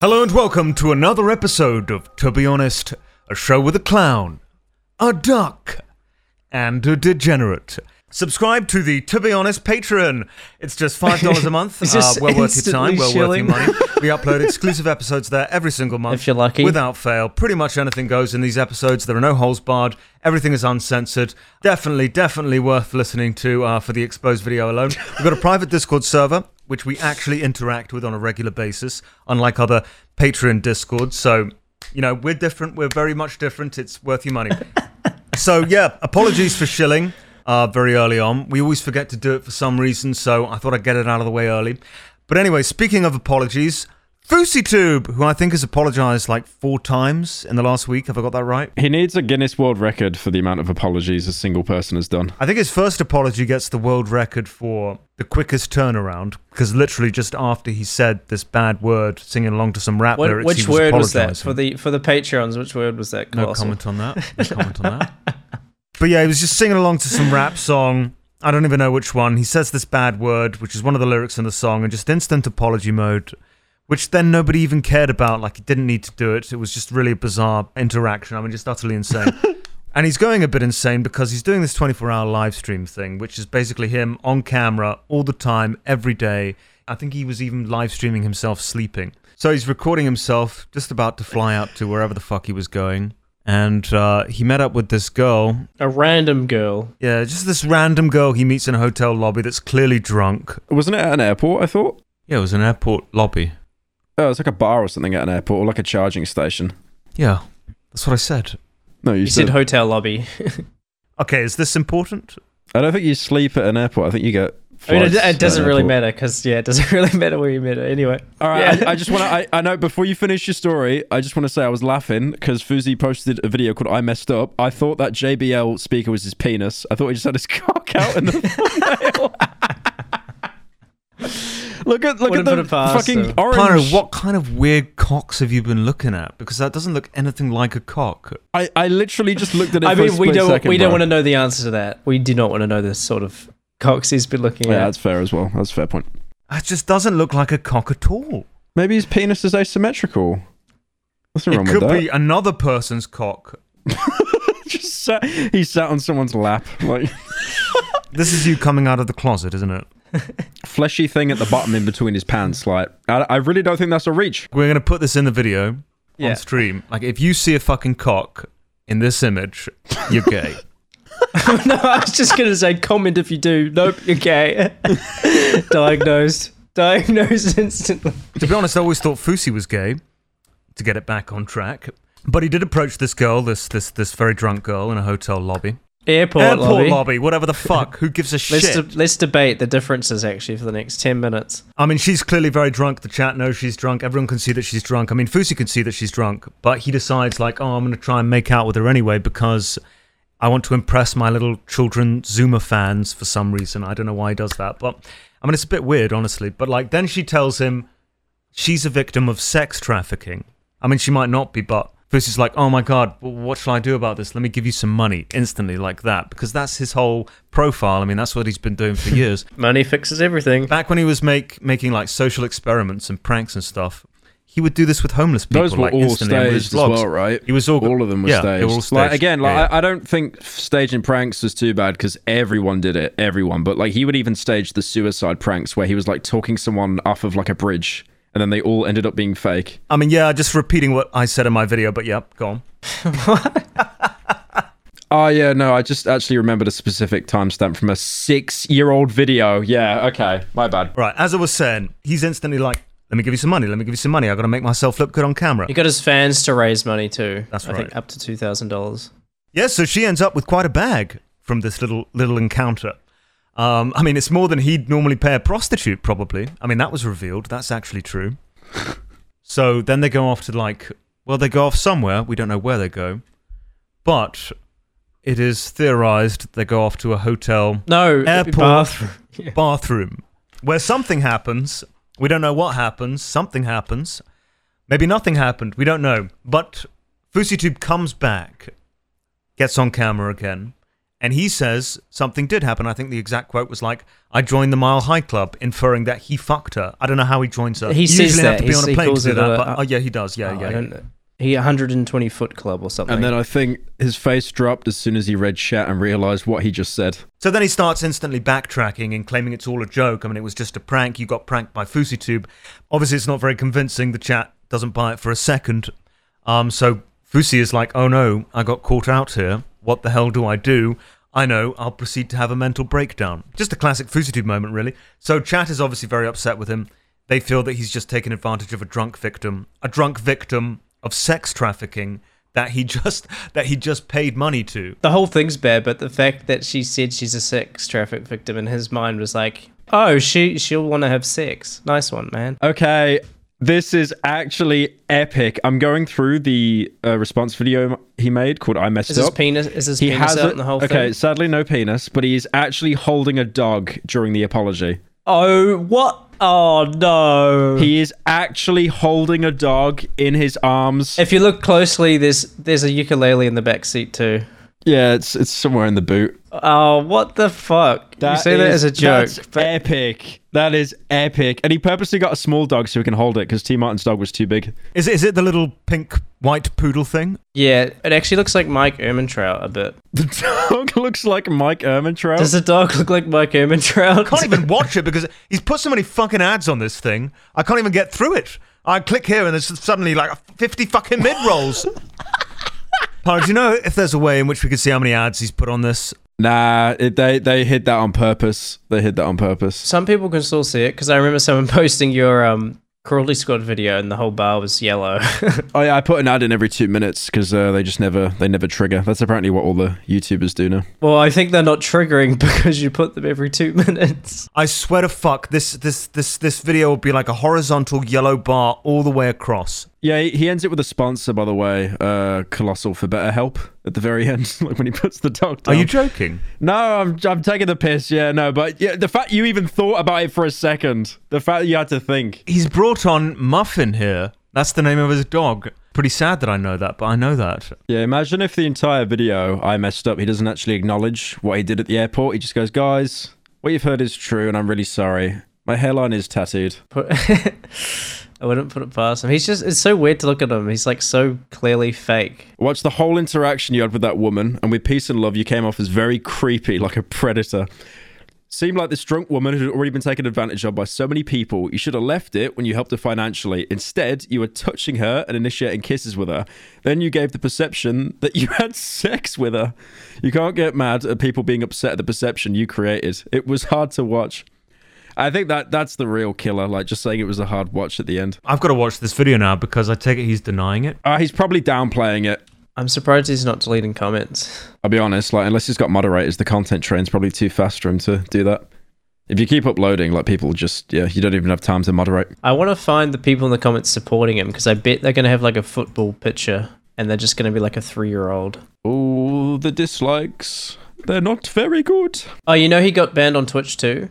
Hello and welcome to another episode of To Be Honest, a show with a clown, a duck, and a degenerate. Subscribe to the To Be Honest Patreon. It's just $5 a month. Is uh, well worth your time, well worth your shilling? money. We upload exclusive episodes there every single month. If you're lucky. Without fail. Pretty much anything goes in these episodes. There are no holes barred. Everything is uncensored. Definitely, definitely worth listening to uh, for the exposed video alone. We've got a private Discord server, which we actually interact with on a regular basis, unlike other Patreon Discords. So, you know, we're different. We're very much different. It's worth your money. So yeah, apologies for shilling uh, very early on. We always forget to do it for some reason, so I thought I'd get it out of the way early. But anyway, speaking of apologies, FouseyTube, who I think has apologized like four times in the last week. Have I got that right? He needs a Guinness World Record for the amount of apologies a single person has done. I think his first apology gets the world record for the quickest turnaround because literally just after he said this bad word, singing along to some rap What, lyrics, which he was word was that for the for the Patreons? Which word was that? No comment on that. No comment on that. But yeah, he was just singing along to some rap song. I don't even know which one. He says this bad word, which is one of the lyrics in the song, and just instant apology mode, which then nobody even cared about. Like, he didn't need to do it. It was just really a bizarre interaction. I mean, just utterly insane. and he's going a bit insane because he's doing this 24 hour live stream thing, which is basically him on camera all the time, every day. I think he was even live streaming himself sleeping. So he's recording himself just about to fly out to wherever the fuck he was going. And uh, he met up with this girl. A random girl. Yeah, just this random girl he meets in a hotel lobby that's clearly drunk. Wasn't it at an airport, I thought? Yeah, it was an airport lobby. Oh, it's like a bar or something at an airport, or like a charging station. Yeah, that's what I said. No, you, You said, said hotel lobby. Okay, is this important? I don't think you sleep at an airport. I think you get. I mean, it, flights it at doesn't an really airport. matter because yeah, it doesn't really matter where you met her anyway. All right, Yeah. I, I just want to. I, I know before you finish your story, I just want to say I was laughing because Fousey posted a video called "I messed up." I thought that JBL speaker was his penis. I thought he just had his cock out in the thumbnail. Look at look Wouldn't at the past fucking him. orange. Pyro, what kind of weird cocks have you been looking at? Because that doesn't look anything like a cock. I, I literally just looked at it. I for a mean, we don't second, we don't want to know the answer to that. We do not want to know the sort of cocks he's been looking Yeah, at. Yeah, that's fair as well. That's a fair point. It just doesn't look like a cock at all. Maybe his penis is asymmetrical. Nothing It wrong could with that. It could be another person's cock. just sat, he sat on someone's lap, like This is you coming out of the closet, isn't it? fleshy thing at the bottom in between his pants. Like I, I really don't think that's a reach. We're going to put this in the video Yeah. on stream. Like, if you see a fucking cock in this image, you're gay. no, I was just gonna say comment if you do. Nope, you're gay. Diagnosed. Diagnosed instantly. to be honest, I always thought Fousey was gay. To get it back on track, but he did approach this girl, this this this very drunk girl, in a hotel lobby, Airport, airport lobby. lobby, whatever the fuck. Who gives a Let's, shit? de- let's debate the differences actually for the next 10 minutes. I mean, she's clearly very drunk. The chat knows she's drunk. Everyone can see that she's drunk. I mean, Fousey can see that she's drunk, but he decides like, oh, I'm going to try and make out with her anyway because I want to impress my little children Zuma fans for some reason. I don't know why he does that, but I mean, it's a bit weird, honestly. But like, then she tells him she's a victim of sex trafficking. I mean, she might not be, but Fousey's like, oh my god, what shall I do about this? Let me give you some money instantly, like that, because that's his whole profile. I mean, that's what he's been doing for years. Money fixes everything. Back when he was make making like social experiments and pranks and stuff, he would do this with homeless people. Those were like, all instantly on his staged as well, right? He was all, All of them were yeah, staged. They were all Like again, like Yeah, yeah. I, I don't think staging pranks was too bad because everyone did it, everyone. But like he would even stage the suicide pranks where he was like talking someone off of like a bridge, and then they all ended up being fake. I mean, yeah, just repeating what I said in my video, but yep, go on. Oh yeah, no, I just actually remembered a specific timestamp from a six-year-old video. Yeah, okay, my bad. Right, as I was saying, he's instantly like, "Let me give you some money. Let me give you some money. I got to make myself look good on camera." He got his fans to raise money too. That's I think right. up to $2,000. Yeah, so she ends up with quite a bag from this little little encounter. Um, I mean, it's more than he'd normally pay a prostitute, probably. I mean, that was revealed. That's actually true. so then they go off to like, well, they go off somewhere. We don't know where they go, but it is theorized they go off to a hotel No, Airport. bathroom. Yeah. bathroom where something happens. We don't know what happens. Something happens. Maybe nothing happened. We don't know. But FouseyTube comes back, gets on camera again, And he says something did happen. I think the exact quote was like, "I joined the Mile High Club," inferring that he fucked her. I don't know how he joins her. He you says usually have to be He's- on a he plane calls to do it that. a- but, oh yeah, he does. Yeah, Oh, yeah. I don't know. He 120 foot club or something. And then I think his face dropped as soon as he read chat and realized what he just said. So then he starts instantly backtracking and claiming it's all a joke. I mean, it was just a prank. You got pranked by FouseyTube. Obviously, it's not very convincing. The chat doesn't buy it for a second. Um, so Fousey is like, oh no, I got caught out here. What the hell do I do? I know, I'll proceed to have a mental breakdown. Just a classic FouseyTube moment, really. So chat is obviously very upset with him. They feel that he's just taken advantage of a drunk victim, a drunk victim of sex trafficking that he just that he just paid money to. the whole thing's bad, but the fact that she said she's a sex traffic victim in his mind was like, oh, she she'll want to have sex. Nice one, man. Okay, this is actually epic. I'm going through the uh, response video he made called "I messed Is his penis? Is his he penis has out it. in the whole okay, thing? Okay, sadly no penis, but he's actually holding a dog during the apology. Oh, what? Oh no. He is actually holding a dog in his arms. if you look closely, there's there's a ukulele in the back seat too. Yeah, it's it's somewhere in the boot. Oh, what the fuck? you say that as a joke, That's but epic. That is epic. And he purposely got a small dog so he can hold it because T Martin's dog was too big. Is it, is it the little pink white poodle thing? yeah, it actually looks like Mike Ehrmantraut a bit. The dog looks like Mike Ehrmantraut. Does the dog look like Mike Ehrmantraut? I can't even watch it because he's put so many fucking ads on this thing. I can't even get through it. I click here and there's suddenly like 50 fucking mid rolls. Parr, do you know if there's a way in which we could see how many ads he's put on this? Nah, it, they they hid that on purpose. They hid that on purpose. Some people can still see it because I remember someone posting your um cruelty squad video and the whole bar was yellow. Oh yeah, I put an ad in every two minutes because uh, they just never they never trigger. That's apparently what all the YouTubers do now. well, I think they're not triggering because you put them every two minutes. I swear to fuck, this this this this video will be like a horizontal yellow bar all the way across. Yeah, he, ends it with a sponsor, by the way, uh, Colossal for better help at the very end, like when he puts the dog Are you joking? No, I'm I'm taking the piss. Yeah, no, but yeah, the fact you even thought about it for a second, the fact that you had to think. He's brought on Muffin here. That's the name of his dog. Pretty sad that I know that, but I know that. Yeah, imagine if the entire video I messed up. He doesn't actually acknowledge what he did at the airport. He just goes, "Guys, what you've heard is true, and I'm really sorry. My hairline is tattooed." I wouldn't put it past him. He's just, it's so weird to look at him. He's like so clearly fake. Watch the whole interaction you had with that woman, and with peace and love, you came off as very creepy, like a predator. Seemed like this drunk woman had already been taken advantage of by so many people. You should have left it when you helped her financially. Instead, you were touching her and initiating kisses with her. Then you gave the perception that you had sex with her. You can't get mad at people being upset at the perception you created. It was hard to watch. I think that that's the real killer. Like just saying it was a hard watch at the end. I've got to watch this video now because I take it he's denying it. Uh, he's probably downplaying it. I'm surprised he's not deleting comments. I'll be honest, like unless he's got moderators, the content train's probably too fast for him to do that. If you keep uploading, like people just yeah, you don't even have time to moderate. I want to find the people in the comments supporting him because I bet they're going to have like a football picture and they're just going to be like a three year old. Oh, the dislikes. They're not very good. Oh, you know he got banned on Twitch too,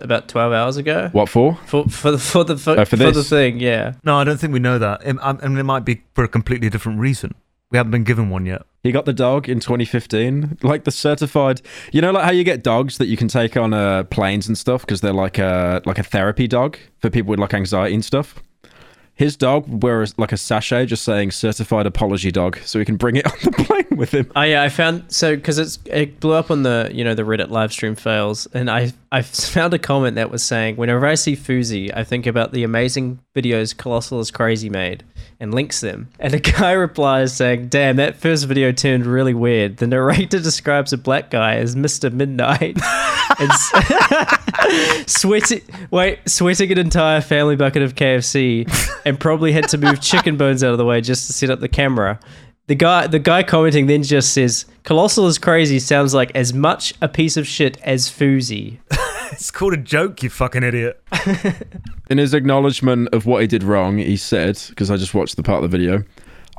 about twelve hours ago. What for? For for the for the for, Oh, for for the thing, yeah. No, I don't think we know that. It, I mean, it might be for a completely different reason. We haven't been given one yet. He got the dog in 2015, like the certified. You know, like how you get dogs that you can take on uh, planes and stuff because they're like a like a therapy dog for people with like anxiety and stuff. His dog wears like a sachet just saying certified apology dog, so he can bring it on the plane with him. Oh yeah, I found so because it's it blew up on the you know the Reddit live stream fails, and I I found a comment that was saying whenever I see Fousey, I think about the amazing videos Colossal is crazy made, and links them. And a guy replies saying, "Damn, that first video turned really weird. The narrator describes a black guy as Mister Midnight, sweating wait sweating an entire family bucket of KFC, and probably had to move chicken bones out of the way just to set up the camera." The guy, the guy commenting then just says, "Colossal is crazy." Sounds like as much a piece of shit as Fousey. It's called a joke, you fucking idiot. In his acknowledgement of what he did wrong, he said, because I just watched the part of the video,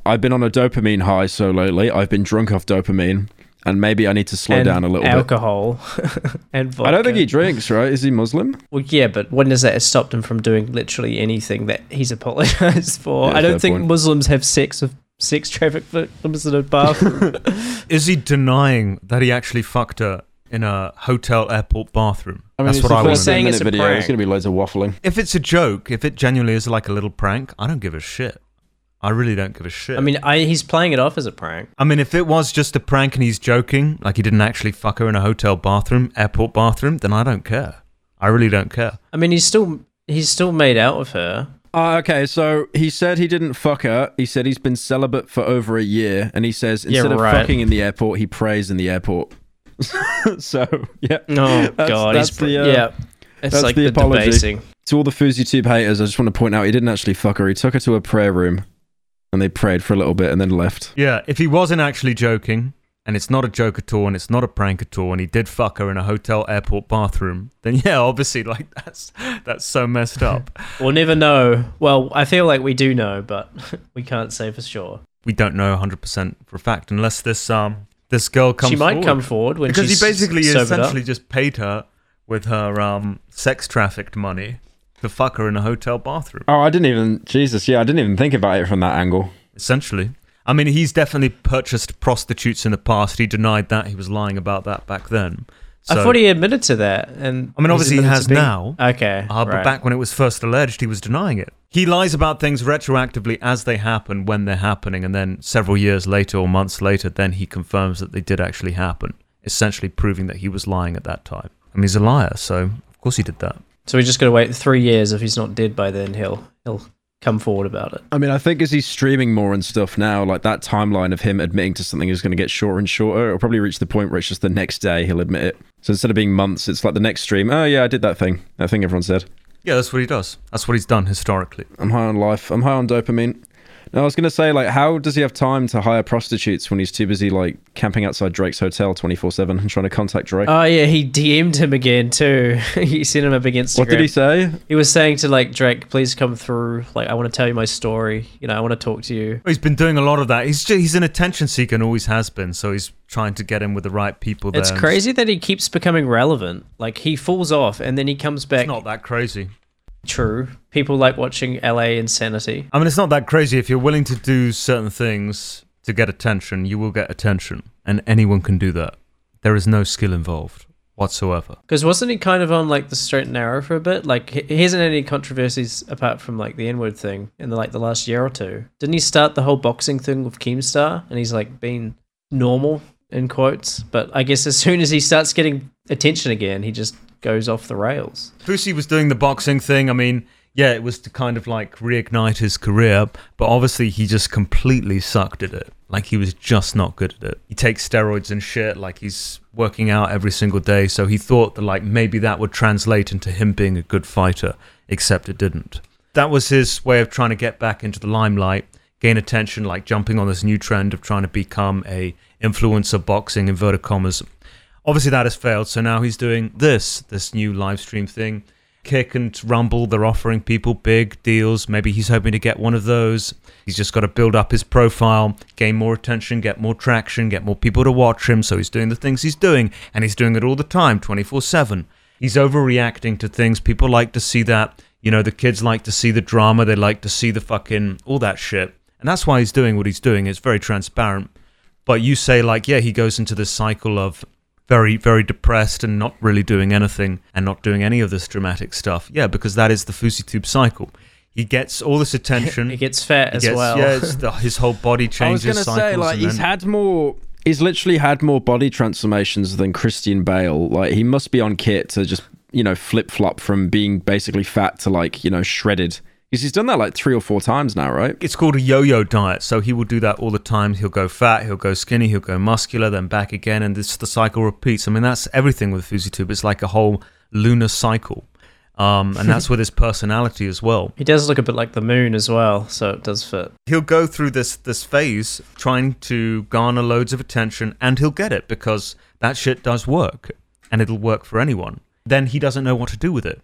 I've been on a dopamine high so lately. I've been drunk off dopamine, and maybe I need to slow and down a little bit. alcohol and vodka. I don't think he drinks, right? Is he Muslim? Well, yeah, but when does that have stopped him from doing literally anything that he's apologized for? Yeah, I don't think point. Muslims have sex with sex traffic victims in a bathroom. Is he denying that he actually fucked her in a hotel airport bathroom? I mean, That's what I was saying know. minute it's a video. prank. There's going to be loads of waffling. If it's a joke, if it genuinely is like a little prank, I don't give a shit. I really don't give a shit. I mean, I, he's playing it off as a prank. I mean, if it was just a prank and he's joking, like he didn't actually fuck her in a hotel bathroom, airport bathroom, then I don't care. I really don't care. I mean, he's still he's still made out with her. Uh, okay, so he said he didn't fuck her. He said he's been celibate for over a year, and he says Yeah, instead of fucking in the airport, he prays in the airport. so yeah, Oh God, that's he's the, uh, yeah. It's that's like the the, apology. debasing. to all the FouseyTube haters, I just want to point out he didn't actually fuck her. He took her to a prayer room, and they prayed for a little bit and then left. Yeah, if he wasn't actually joking, and it's not a joke at all, and it's not a prank at all, and he did fuck her in a hotel airport bathroom, then yeah, obviously, like that's that's so messed up. We'll never know. Well, I feel like we do know, but we can't say for sure. we don't know 100% for a fact unless this um this girl comes she might forward. come forward when because he basically sobered essentially up. just paid her with her um sex trafficked money to fuck her in a hotel bathroom Oh, I didn't even Jesus. Yeah, I didn't even think about it from that angle. essentially i mean he's definitely purchased prostitutes in the past he denied that he was lying about that back then I thought he admitted to that, and I mean, obviously he has being- now. Okay, Uh, but right. back when it was first alleged, he was denying it. He lies about things retroactively as they happen, when they're happening, and then several years later or months later, then he confirms that they did actually happen, essentially proving that he was lying at that time. I mean, he's a liar, so of course he did that. so we just got to wait three years. If he's not dead by then, he'll he'll come forward about it. I mean, I think as he's streaming more and stuff now, like that timeline of him admitting to something is going to get shorter and shorter. It'll probably reach the point where it's just the next day he'll admit it. So instead of being months, it's like the next stream. Oh yeah, I did that thing. That thing everyone said. Yeah, that's what he does. That's what he's done historically. I'm high on life. I'm high on dopamine. No, I was gonna say like, how does he have time to hire prostitutes when he's too busy like camping outside Drake's hotel 24 seven and trying to contact Drake? Oh yeah, he DM'd him again too. he sent him a big Instagram. what did he say? He was saying to like Drake, please come through. Like I want to tell you my story. You know, I want to talk to you. He's been doing a lot of that. He's ju- he's an attention seeker and always has been. So he's trying to get in with the right people. There. It's crazy that he keeps becoming relevant. Like he falls off and then he comes back. It's not that crazy. True. People like watching LA Insanity. I mean, it's not that crazy. If you're willing to do certain things to get attention, you will get attention, and anyone can do that. There is no skill involved whatsoever. Because wasn't he kind of on like the straight and narrow for a bit? Like he hasn't had any controversies apart from like the N word thing in the, like the last year or two. Didn't he start the whole boxing thing with Keemstar? And he's like been normal in quotes. But I guess as soon as he starts getting attention again, he just goes off the rails. Fousey was doing the boxing thing. I mean, yeah, it was to kind of like reignite his career, but obviously he just completely sucked at it. Like he was just not good at it. He takes steroids and shit, like he's working out every single day. So he thought that like maybe that would translate into him being a good fighter, except it didn't. That was his way of trying to get back into the limelight, gain attention, like jumping on this new trend of trying to become a influencer boxing inverted commas obviously that has failed. So now he's doing this this new live stream thing. Kick and rumble they're offering people big deals. Maybe he's hoping to get one of those. He's just got to build up his profile gain more attention get more traction get more people to watch him. So he's doing the things he's doing and he's doing it all the time 24/7 he's overreacting to things. People like to see that you know the kids like to see the drama. They like to see the fucking all that shit. And that's why he's doing what he's doing. It's very transparent. But you say like yeah he goes into this cycle of very very depressed and not really doing anything and not doing any of this dramatic stuff yeah because that is the FouseyTube cycle he gets all this attention He gets fat He as gets- well. yeah it's the, his whole body changes. I was changes gonna say like he's then- had more. He's literally had more body transformations than Christian Bale. Like he must be on kit to just you know flip flop from being basically fat to like you know shredded. Because he's done that like three or four times now, right? it's called a yo-yo diet. So he will do that all the time. He'll go fat he'll go skinny he'll go muscular then back again and this the cycle repeats. I mean that's everything with FouseyTube. It's like a whole lunar cycle. Um, and that's with his personality as well. He does look a bit like the moon as well, so it does fit. he'll go through this this phase trying to garner loads of attention and he'll get it because that shit does work and it'll work for anyone. Then he doesn't know what to do with it.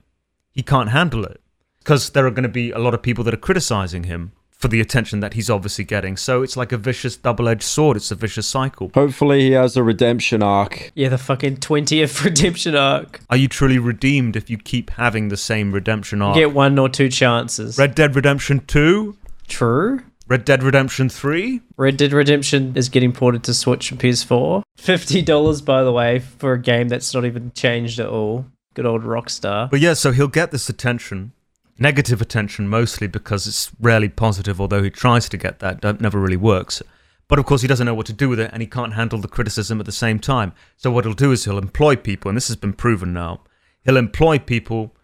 He can't handle it because there are going to be a lot of people that are criticizing him for the attention that he's obviously getting so it's like a vicious double-edged sword it's a vicious cycle Hopefully he has a redemption arc. Yeah, the fucking twentieth redemption arc. are you truly redeemed if you keep having the same redemption arc Get one or two chances. red dead redemption 2 True. Red Dead Redemption 3. Red Dead Redemption is getting ported to Switch and PS4. Fifty dollars, by the way, for a game that's not even changed at all. Good old Rockstar. But yeah, so he'll get this attention, negative attention mostly because it's rarely positive, although he tries to get that, that never really works. But of course, he doesn't know what to do with it and he can't handle the criticism at the same time. So what he'll do is he'll employ people, and this has been proven now. He'll employ people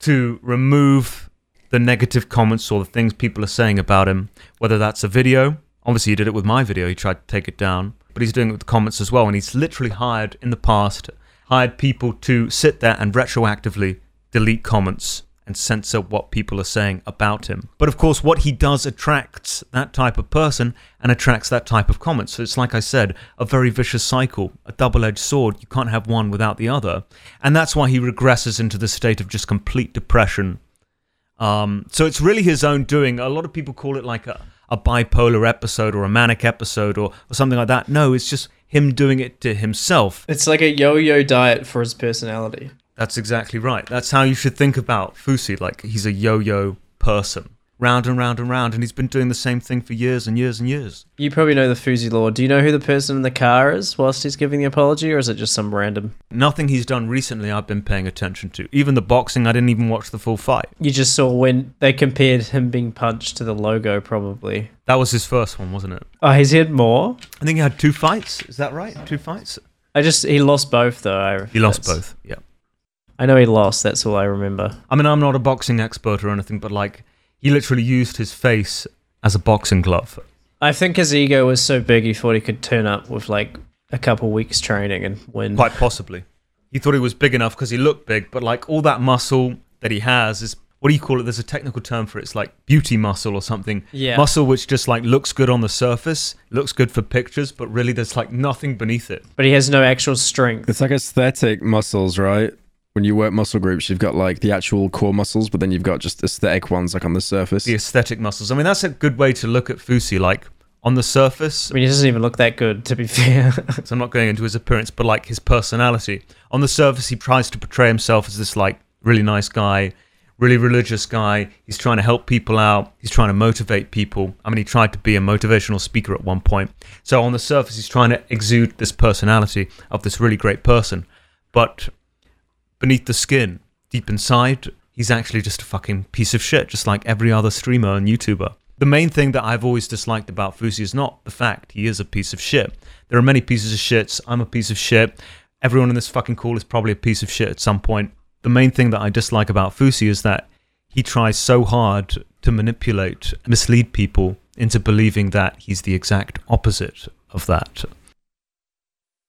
to remove the negative comments or the things people are saying about him, whether that's a video. Obviously, he did it with my video. He tried to take it down, but he's doing it with the comments as well. And he's literally hired in the past, hired people to sit there and retroactively delete comments and censor what people are saying about him. But of course, what he does attracts that type of person and attracts that type of comment. So it's like I said, a very vicious cycle, a double edged sword. You can't have one without the other. And that's why he regresses into the state of just complete depression. Um, so it's really his own doing. A lot of people call it like a, a bipolar episode or a manic episode or, or something like that. No, it's just him doing it to himself. It's like a yo-yo diet for his personality. That's exactly right. That's how you should think about Fousey. Like he's a yo-yo person, round and round and round, and he's been doing the same thing for years and years and years. You probably know the Fousey Lord. Do you know who the person in the car is whilst he's giving the apology, or is it just some random? Nothing he's done recently I've been paying attention to. Even the boxing, I didn't even watch the full fight. You just saw when they compared him being punched to the logo, probably. That was his first one, wasn't it? Oh, he's had more. I think he had two fights. Is that right? Two fights. I just he lost both though. I, He lost both. Yeah. I know he lost. That's all I remember. I mean, I'm not a boxing expert or anything, but like he literally used his face as a boxing glove. I think his ego was so big he thought he could turn up with like a couple weeks training and win. Quite possibly. He thought he was big enough because he looked big, but like all that muscle that he has is what do you call it? There's a technical term for it. It's like beauty muscle or something. Yeah. Muscle which just like looks good on the surface, looks good for pictures, but really there's like nothing beneath it. but he has no actual strength. It's like aesthetic muscles, right? When you work muscle groups, you've got like the actual core muscles, but then you've got just aesthetic ones like on the surface. The aesthetic muscles. I mean, that's a good way to look at Fousey. Like on the surface, I mean, he doesn't even look that good, to be fair. so I'm not going into his appearance, but like his personality. On the surface, he tries to portray himself as this like really nice guy, really religious guy. He's trying to help people out. He's trying to motivate people. I mean, he tried to be a motivational speaker at one point. So on the surface, he's trying to exude this personality of this really great person, but beneath the skin, deep inside, he's actually just a fucking piece of shit, just like every other streamer and YouTuber. The main thing that I've always disliked about Fousey is not the fact he is a piece of shit. There are many pieces of shits. I'm a piece of shit. Everyone in this fucking call is probably a piece of shit at some point. The main thing that I dislike about Fousey is that he tries so hard to manipulate, mislead people into believing that he's the exact opposite of that.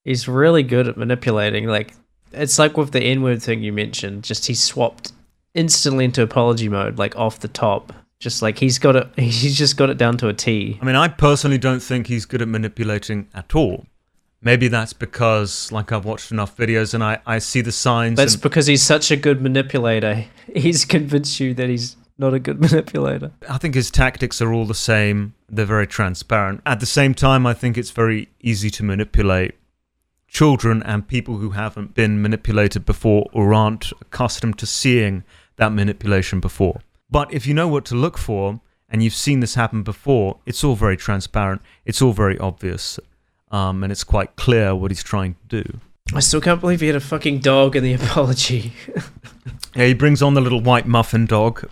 He's really good at manipulating. Like, it's like with the N word thing you mentioned, just he swapped instantly into apology mode, like off the top. Just like he's got it, he's just got it down to a T. I mean, I personally don't think he's good at manipulating at all. Maybe that's because, like, I've watched enough videos and I, I see the signs. That's and because he's such a good manipulator. He's convinced you that he's not a good manipulator. I think his tactics are all the same. They're very transparent. At the same time, I think it's very easy to manipulate children and people who haven't been manipulated before or aren't accustomed to seeing that manipulation before. But if you know what to look for and you've seen this happen before, it's all very transparent. It's all very obvious. Um, and it's quite clear what he's trying to do. I still can't believe he had a fucking dog in the apology. Yeah, he brings on the little white muffin dog.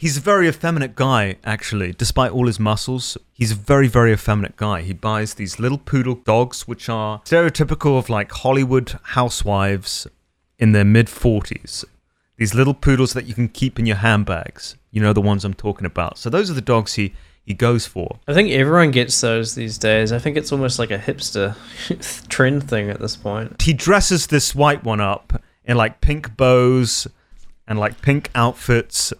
He's a very effeminate guy, actually, despite all his muscles. He's a very, very effeminate guy. He buys these little poodle dogs, which are stereotypical of like Hollywood housewives in their mid 40s. These little poodles that you can keep in your handbags. You know the ones I'm talking about. So those are the dogs he, he goes for. I think everyone gets those these days. I think it's almost like a hipster trend thing at this point. He dresses this white one up in like pink bows and like pink outfits.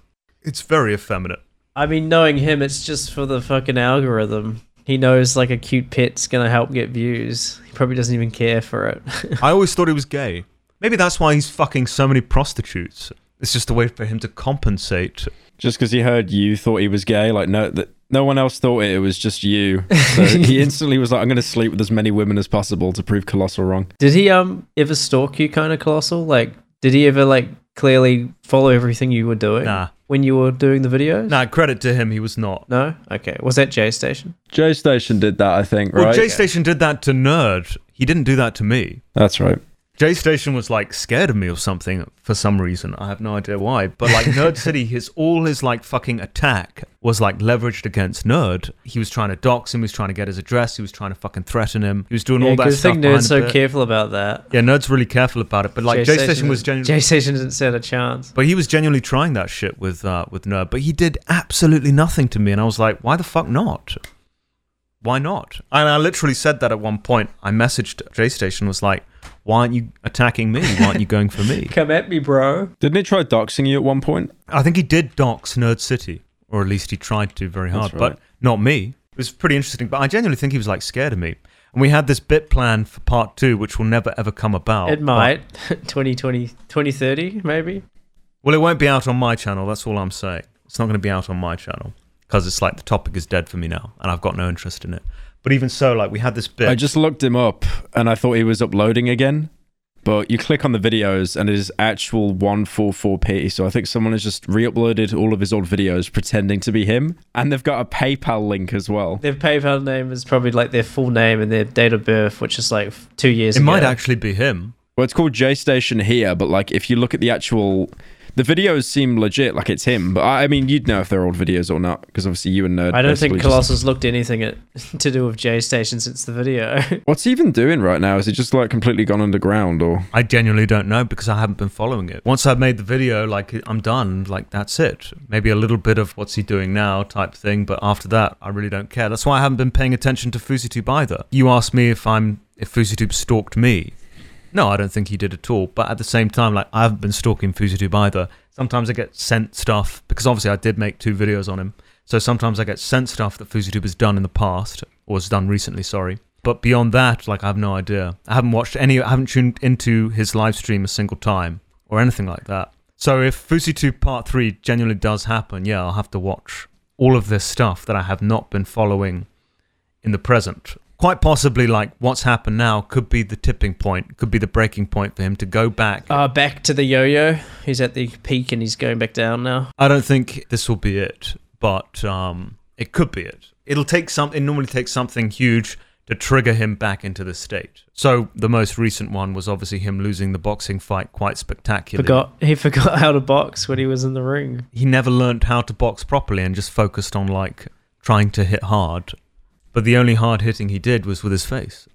It's very effeminate. I mean, knowing him, it's just for the fucking algorithm. He knows like a cute pet's gonna help get views. He probably doesn't even care for it. I always thought he was gay. Maybe that's why he's fucking so many prostitutes. It's just a way for him to compensate. Just because he heard you thought he was gay, like no, that no one else thought it. It was just you. So he instantly was like, "I'm going to sleep with as many women as possible to prove Colossal wrong." did he um ever stalk you, kind of colossal? Like, did he ever like clearly follow everything you were doing Nah. when you were doing the videos? Nah, credit to him, he was not. No? Okay. Was that J Station? J Station did that, I think, Well, right? J Station did that to Nerd. He didn't do that to me. That's right. J Station was like scared of me or something for some reason. I have no idea why. But like Nerd City, his all his like fucking attack was like leveraged against Nerd. He was trying to dox him. He was trying to get his address. He was trying to fucking threaten him. He was doing Yeah, all that good stuff. thing behind Nerd's so careful about that. Yeah, Nerd's really careful about it. But like J Station was genuinely. J Station didn't stand a chance. but he was genuinely trying that shit with uh, with Nerd. But he did absolutely nothing to me, and I was like, why the fuck not? Why not? And I literally said that at one point. I messaged J Station was like, why aren't you attacking me? Why aren't you going for me? Come at me, bro. Didn't he try doxing you at one point? I think he did dox Nerd City, or at least he tried to very hard, That's but not me. It was pretty interesting, but I genuinely think he was like scared of me. And we had this bit plan for part two, which will never ever come about. it but- might. 2020, 2030, maybe. well, it won't be out on my channel. That's all I'm saying. It's not going to be out on my channel because it's like the topic is dead for me now, and I've got no interest in it. But even so, like we had this bit. I just looked him up and I thought he was uploading again. But you click on the videos and it is actual 144p. So I think someone has just re uploaded all of his old videos pretending to be him. And they've got a PayPal link as well. Their PayPal name is probably like their full name and their date of birth, which is like two years it ago. might actually be him. Well, it's called J Station here, but like if you look at the actual. The videos seem legit, like it's him. But I I mean, you'd know if they're old videos or not, because obviously you and Nerd. I don't basically think just- Colossus looked anything at, to do with J Station since the video. What's he even doing right now? Is he just like completely gone underground or? I genuinely don't know because I haven't been following it. Once I've made the video, like I'm done, like that's it. Maybe a little bit of what's he doing now type thing, but after that, I really don't care. That's why I haven't been paying attention to FouseyTube either. You asked me if I'm if FouseyTube stalked me. No, I don't think he did at all. But at the same time, like I haven't been stalking FouseyTube either. Sometimes I get sent stuff because obviously I did make two videos on him. So sometimes I get sent stuff that FouseyTube has done in the past or has done recently. Sorry. But beyond that, like I have no idea. I haven't watched any. I haven't tuned into his live stream a single time or anything like that. So if FouseyTube Part Three genuinely does happen, yeah, I'll have to watch all of this stuff that I have not been following in the present. Quite possibly, like what's happened now could be the tipping point, could be the breaking point for him to go back. uh, back to the yo yo. He's at the peak and he's going back down now. I don't think this will be it, but um, it could be it. It'll take some. It normally takes something huge to trigger him back into the state. So the most recent one was obviously him losing the boxing fight quite spectacularly. Forgot he forgot how to box when he was in the ring. He never learned how to box properly and just focused on like trying to hit hard. But the only hard hitting he did was with his face.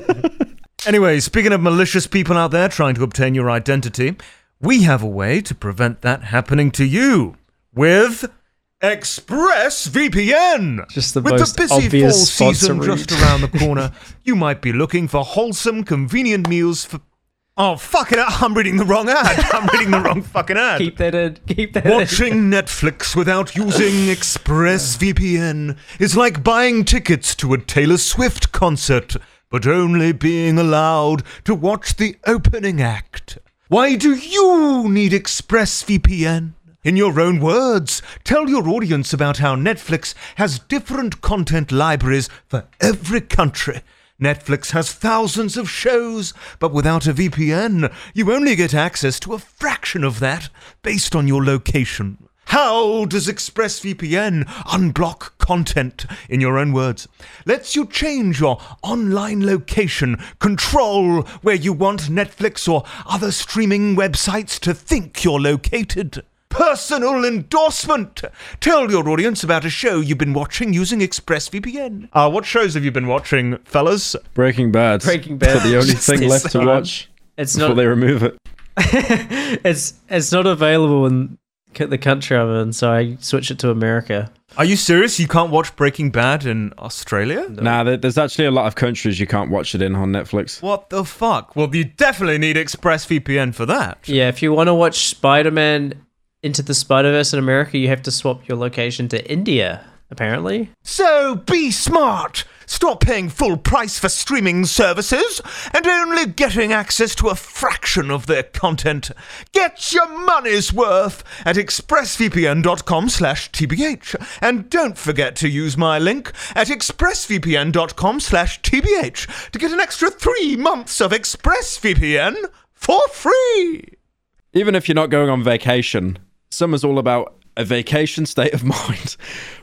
anyway, speaking of malicious people out there trying to obtain your identity, we have a way to prevent that happening to you with ExpressVPN. Just the With most the busy fall obvious season sponsoring. just around the corner, you might be looking for wholesome, convenient meals for. Oh, fuck it! I'm reading the wrong ad. I'm reading the wrong fucking ad. Keep that in. Keep that in. Watching Netflix without using ExpressVPN is like buying tickets to a Taylor Swift concert, but only being allowed to watch the opening act. Why do you need ExpressVPN? In your own words, tell your audience about how Netflix has different content libraries for every country. Netflix has thousands of shows, but without a VPN, you only get access to a fraction of that based on your location. How does ExpressVPN unblock content, in your own words? Lets you change your online location, control where you want Netflix or other streaming websites to think you're located. Personal endorsement! Tell your audience about a show you've been watching using ExpressVPN. Uh, what shows have you been watching, fellas? Breaking Bad. Breaking Bad. The only thing left to watch It's not. before not. they remove it. it's it's not available in the country I'm in, so I switched it to America. Are you serious? You can't watch Breaking Bad in Australia? Nah, there's actually a lot of countries you can't watch it in on Netflix. What the fuck? Well, you definitely need ExpressVPN for that. Yeah, if you want to watch Spider Man into the Spider Verse in America, you have to swap your location to India. Apparently, So be smart. Stop paying full price for streaming services and only getting access to a fraction of their content. Get your money's worth at expressvpn.com slash tbh. And don't forget to use my link at expressvpn.com slash tbh to get an extra three months of ExpressVPN for free. Even if you're not going on vacation, summer's all about a vacation state of mind.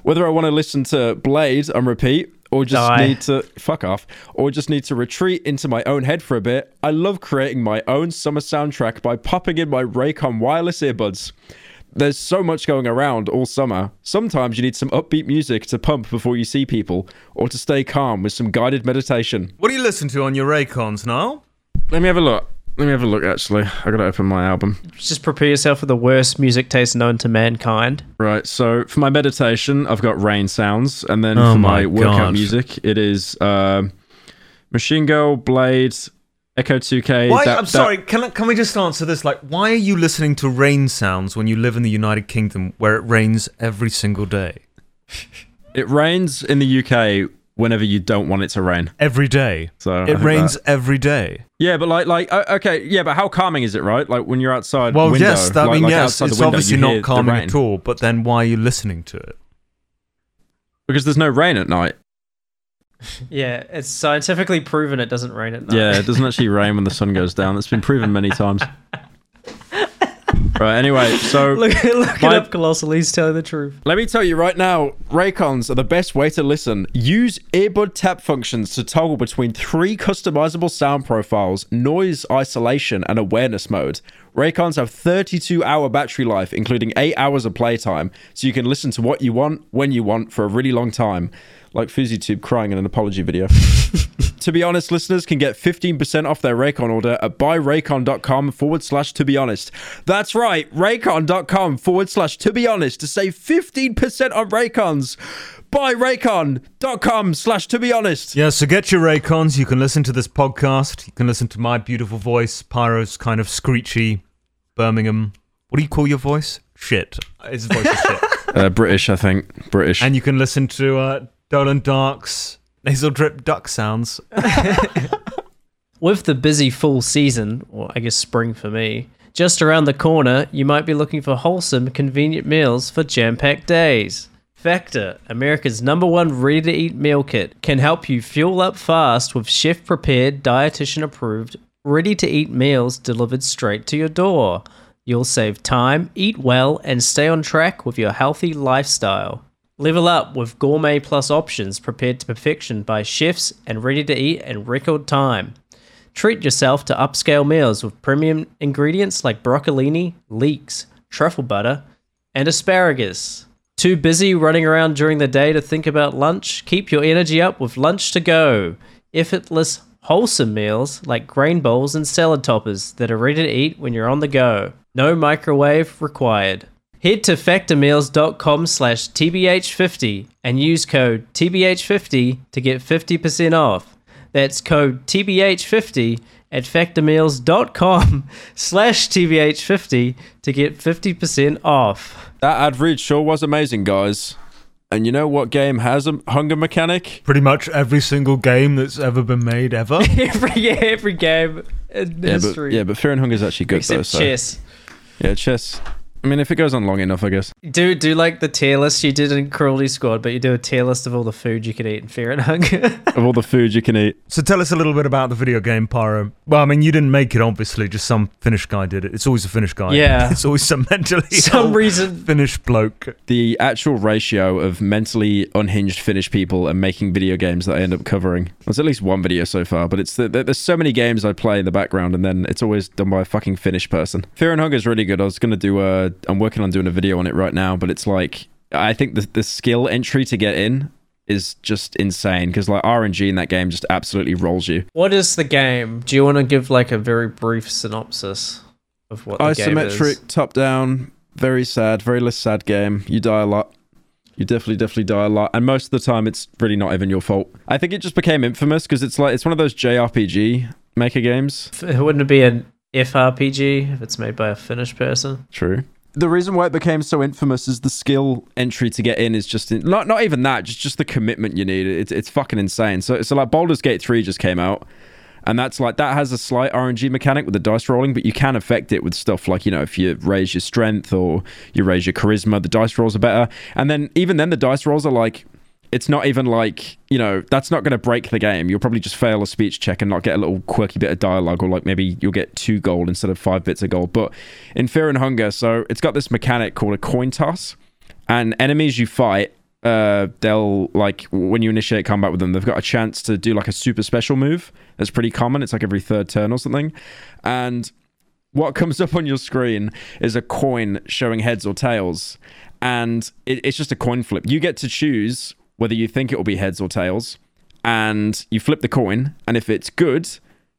Whether I want to listen to Blade on repeat or just Die. need to fuck off or just need to retreat into my own head for a bit, I love creating my own summer soundtrack by popping in my Raycon wireless earbuds. There's so much going around all summer. Sometimes you need some upbeat music to pump before you see people or to stay calm with some guided meditation. What do you listen to on your Raycons, Niall? Let me have a look. Let me have a look actually. I gotta open my album. Just prepare yourself for the worst music taste known to mankind. Right, so for my meditation, I've got rain sounds, and then Oh for my my, workout God. music, it is um Machine Girl, Bladee, Echo 2K. Why? that- I'm that- sorry. Can I, can we just answer this? Like, why are you listening to rain sounds when you live in the United Kingdom, where it rains every single day? It rains in the UK whenever you don't want it to rain. Every day. So It rains that- every day. Yeah, but like, like, uh, okay, yeah, but how calming is it, right? Like when you're outside. Well, window, yes. That, I like- mean, like yes. It's window, obviously not calming at all. But then, why are you listening to it? because there's no rain at night. Yeah, it's scientifically proven it doesn't rain at night. Yeah, it doesn't actually rain when the sun goes down. That's been proven many times. right. Anyway, so look, look My- it up, Colossal. He's telling the truth. Let me tell you right now, Raycons are the best way to listen. Use earbud tap functions to toggle between three customizable sound profiles, noise isolation, and awareness mode. Raycons have 32 hour battery life, including 8 hours of playtime, so you can listen to what you want, when you want, for a really long time. Like FouseyTube crying in an apology video. to be honest, listeners can get 15% off their Raycon order at buyraycon.com forward slash to be honest. That's right, raycon.com forward slash to be honest to save 15% on Raycons. Buyraycon.com slash to be honest. Yeah, so get your Raycons. You can listen to this podcast. You can listen to my beautiful voice, Pyro's kind of screechy Birmingham. What do you call your voice? Shit. His voice is shit. Uh, British, I think. British. And you can listen to uh, Dolan Dark's nasal drip duck sounds. With the busy fall season, or I guess spring for me, just around the corner, you might be looking for wholesome, convenient meals for jam packed days. Factor, America's number one ready to eat meal kit, can help you fuel up fast with chef prepared, dietitian approved, ready to eat meals delivered straight to your door. You'll save time, eat well, and stay on track with your healthy lifestyle. Level up with gourmet plus options prepared to perfection by chefs and ready to eat in record time. Treat yourself to upscale meals with premium ingredients like broccolini, leeks, truffle butter, and asparagus. Too busy running around during the day to think about lunch? Keep your energy up with Lunch to Go. Effortless, wholesome meals like grain bowls and salad toppers that are ready to eat when you're on the go. No microwave required. Head to factormeals.com slash TBH50 and use code TBH50 to get 50% off. That's code TBH50 at factormeals.com slash TBH50 to get 50% off. that ad read sure was amazing, guys. And you know what game has a hunger mechanic? Pretty much every single game that's ever been made ever. every, yeah, every game in Yeah, but, yeah, but Fear and Hunger is actually good though. Except So. chess. Yeah, chess. I mean, if it goes on long enough, I guess. Do do like the tier list you did in Cruelty Squad, but you do a tier list of all the food you could eat in Fear and Hunger. Of all the food you can eat. so tell us a little bit about the video game, Pyro. Well, I mean, you didn't make it, obviously. Just some Finnish guy did it. It's always a Finnish guy. Yeah. It's always some mentally Some ill reason Finnish bloke. the actual ratio of mentally unhinged Finnish people and making video games that I end up covering. There's at least one video so far, but it's the, there- there's so many games I play in the background, and then it's always done by a fucking Finnish person. Fear and Hunger is really good. I was gonna do a, I'm working on doing a video on it right now, but it's like I think the the skill entry to get in is just insane because like RNG in that game just absolutely rolls you. What is the game? Do you want to give like a very brief synopsis of what the game is? Isometric, top down, very sad, very less sad game. You die a lot. You definitely, definitely die a lot, and most of the time, it's really not even your fault. I think it just became infamous because it's like it's one of those JRPG maker games. F- Wouldn't it be an FRPG if it's made by a Finnish person? True. The reason why it became so infamous is the skill entry to get in is just in, not not even that, just just the commitment you need. It's it's fucking insane. So so like Baldur's Gate three just came out, and that's like that has a slight RNG mechanic with the dice rolling, but you can affect it with stuff like you know if you raise your strength or you raise your charisma, the dice rolls are better. And then even then the dice rolls are like it's not even like you know that's not going to break the game. You'll probably just fail a speech check and not get a little quirky bit of dialogue, or like maybe you'll get two gold instead of five bits of gold. But in Fear and Hunger, so it's got this mechanic called a coin toss, and enemies you fight. Uh, they'll like when you initiate combat with them, they've got a chance to do like a super special move. That's pretty common. It's like every third turn or something, and what comes up on your screen is a coin showing heads or tails and it, it's just a coin flip you get to choose whether you think it will be heads or tails and you flip the coin and if it's good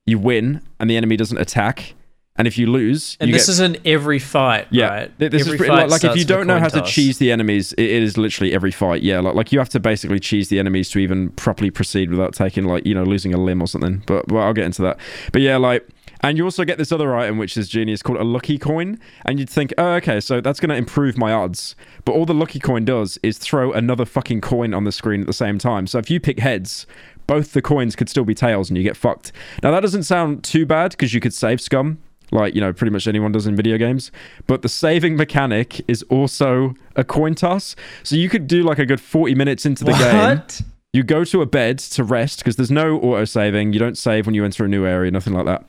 you win and the enemy doesn't attack and if you lose And you this get is in every fight, yeah, right? This every is pretty, fight like, like if you don't know how to cheese the enemies, it, it is literally every fight. Yeah, like like you have to basically cheese the enemies to even properly proceed without taking like you know losing a limb or something. But well, I'll get into that. But yeah, like. And you also get this other item which is genius called a lucky coin. And you'd think, oh, okay, so that's going to improve my odds. But all the lucky coin does is throw another fucking coin on the screen at the same time. So if you pick heads, both the coins could still be tails and you get fucked. Now, that doesn't sound too bad because you could save scum like you know pretty much anyone does in video games but the saving mechanic is also a coin toss so you could do like a good 40 minutes into the game What? you go to a bed to rest because there's no auto saving you don't save when you enter a new area nothing like that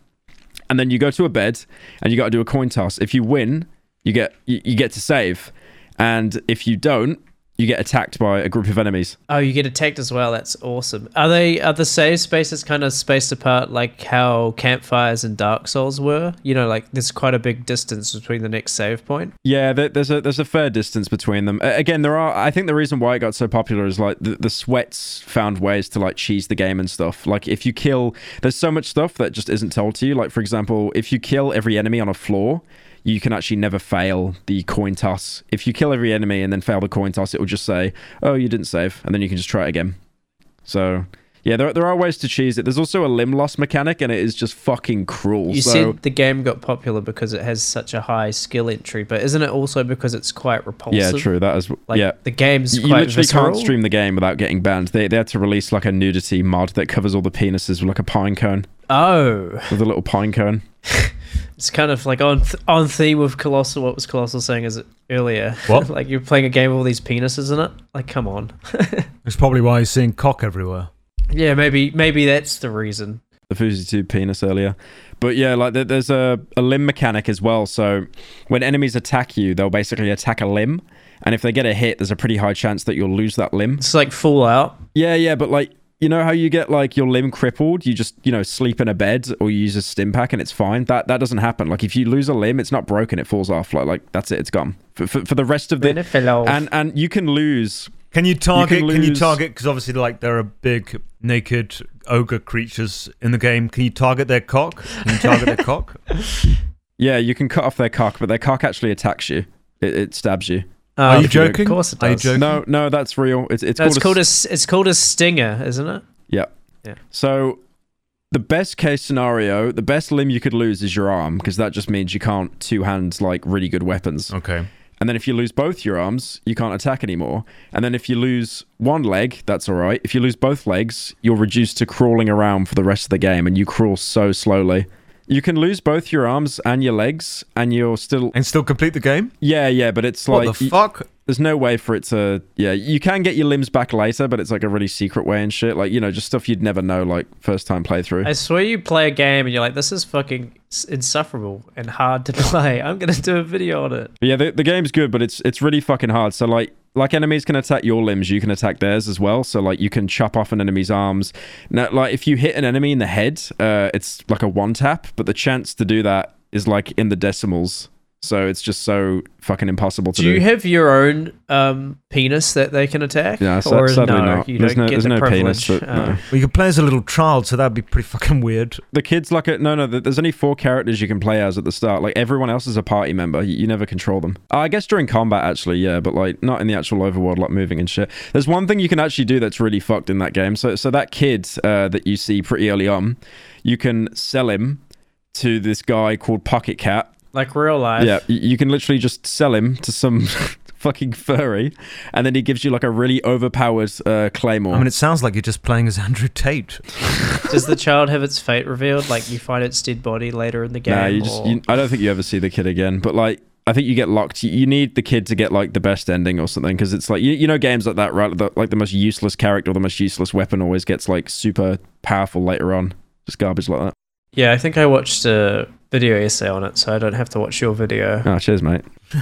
and then you go to a bed and you got to do a coin toss. If you win you get you, you get to save. And if you don't you get attacked by a group of enemies Oh, you get attacked as well. That's awesome. Are they are the save spaces kind of spaced apart like how campfires and Dark Souls were? You know, like there's quite a big distance between the next save point. Yeah, there's a there's a fair distance between them. Again, there are. I think the reason why it got so popular is like the, the sweats found ways to like cheese the game and stuff. Like if you kill, there's so much stuff that just isn't told to you. Like for example, if you kill every enemy on a floor, you can actually never fail the coin toss. If you kill every enemy and then fail the coin toss, it will just say, "Oh, you didn't save," and then you can just try it again. So. Yeah, there, there are ways to cheese it. There's also a limb loss mechanic, and it is just fucking cruel. You so, said the game got popular because it has such a high skill entry, but isn't it also because it's quite repulsive? yeah, true. That is Like yeah. the game's You literally visceral. can't stream the game without getting banned. They, they had to release like a nudity mod that covers all the penises with like a pine cone, Oh, with a little pine cone. it's kind of like on th- on theme with Colossal. What was Colossal saying as earlier? What? like you're playing a game with all these penises in it. Like, come on. It's probably why you're seeing cock everywhere. yeah, maybe maybe that's the reason. The Fousey 2 penis earlier. But yeah, like there's a, a limb mechanic as well. So when enemies attack you, they'll basically attack a limb. And if they get a hit, there's a pretty high chance that you'll lose that limb. It's like Fallout. Yeah, yeah, but like you know how you get like your limb crippled, you just you know sleep in a bed or you use a stim pack and it's fine. That that doesn't happen. Like if you lose a limb, it's not broken; it falls off. Like like that's it, it's gone for for, for the rest of the. And and you can lose. Can you target? can Can you, target? Because obviously, like there are big naked ogre creatures in the game. Can you target their cock? Can you target their cock? Yeah, you can cut off their cock, but their cock actually attacks you. It, it stabs you. Oh, Are you Oh, joking? Of course it Are you does. joking? No, no, that's real. It's it's That's called called a, a s- it's called a stinger, isn't it? yeah. Yeah. So the best case scenario, the best limb you could lose is your arm because that just means you can't two hand like really good weapons. Okay. And then if you lose both your arms, you can't attack anymore. And then if you lose one leg, that's all right. If you lose both legs, you're reduced to crawling around for the rest of the game, and you crawl so slowly. You can lose both your arms and your legs, and you're still And still complete the game? yeah, yeah. But it's What like the fuck? There's no way for it to yeah you can get your limbs back later but it's like a really secret way and shit. Like you know just stuff you'd never know like first time playthrough. I swear you play a game and you're like, this is fucking insufferable and hard to play. I'm gonna do a video on it. But yeah the, the game's good but it's it's really fucking hard. So like like enemies can attack your limbs you can attack theirs as well. So like you can chop off an enemy's arms. Now like if you hit an enemy in the head uh it's like a one tap but the chance to do that is like in the decimals so it's just so fucking impossible to Do do, you have your own um, penis that they can attack? Yeah, sa- or sadly no, not. you There's don't no- get there's the no penis, privilege. but Oh. no. Well, you could play as a little child, so that'd be pretty fucking weird. the kids like a no no there's only four characters you can play as at the start like everyone else is a party member you, you never control them Uh, i guess during combat actually yeah but like not in the actual overworld like moving and shit there's one thing you can actually do that's really fucked in that game so so that kid uh, that you see pretty early on you can sell him to this guy called Pocketcat Like real life. yeah you can literally just sell him to some fucking furry and then he gives you like a really overpowered uh, claymore I mean, it sounds like you're just playing as Andrew Tate. Does the child have its fate revealed? Like you find its dead body later in the game? Nah, you just. You, I don't think you ever see the kid again. But like, I think you get locked. You- You need the kid to get like the best ending or something because it's like you, you know games like that, right? The, like the most useless character or the most useless weapon always gets like super powerful later on. Just garbage like that. Yeah, I think I watched a video essay on it, so I don't have to watch your video. Oh, cheers, mate.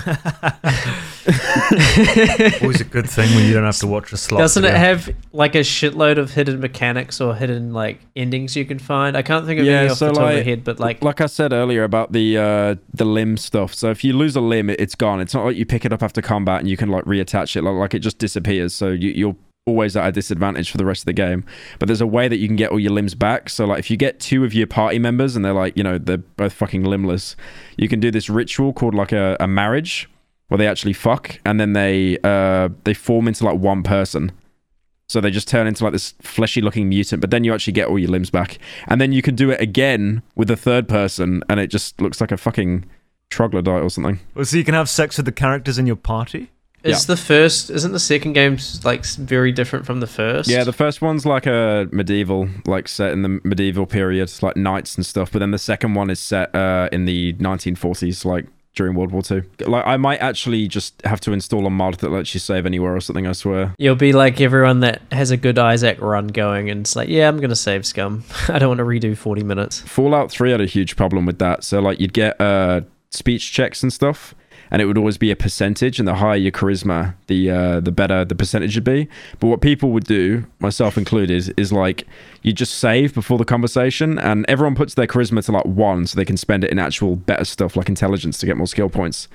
Always a good thing when you don't have to watch a slot. Doesn't it have like a shitload of hidden mechanics or hidden like endings you can find? I can't think of Yeah, any off so, the top of like- my head, but like like I said earlier about the uh, the limb stuff. So if you lose a limb, it, it's gone. It's not like you pick it up after combat and you can like reattach it. Like, like it just disappears. So you, you're always at a disadvantage for the rest of the game. But there's a way that you can get all your limbs back. So like if you get two of your party members and they're like you know they're both fucking limbless, you can do this ritual called like a, a marriage where they actually fuck and then they uh they form into like one person. So they just turn into like this fleshy looking mutant, but then you actually get all your limbs back. And then you can do it again with the third person, and it just looks like a fucking troglodyte or something. Well, so you can have sex with the characters in your party. Is the first isn't the second game like very different from the first? Yeah, the first one's like a medieval, like set in the medieval period, like knights and stuff. But then the second one is set uh, in the 1940s, like during World War Two. Like I might actually just have to install a mod that lets you save anywhere or something. I swear. You'll be like everyone that has a good Isaac run going and it's like, yeah, I'm gonna save scum. I don't want to redo 40 minutes. Fallout 3 had a huge problem with that. So like you'd get uh speech checks and stuff and it would always be a percentage and the higher your charisma, the uh the better the percentage would be. But what people would do, myself included, is like you just save before the conversation and everyone puts their charisma to like 1 so they can spend it in actual better stuff like intelligence to get more skill points.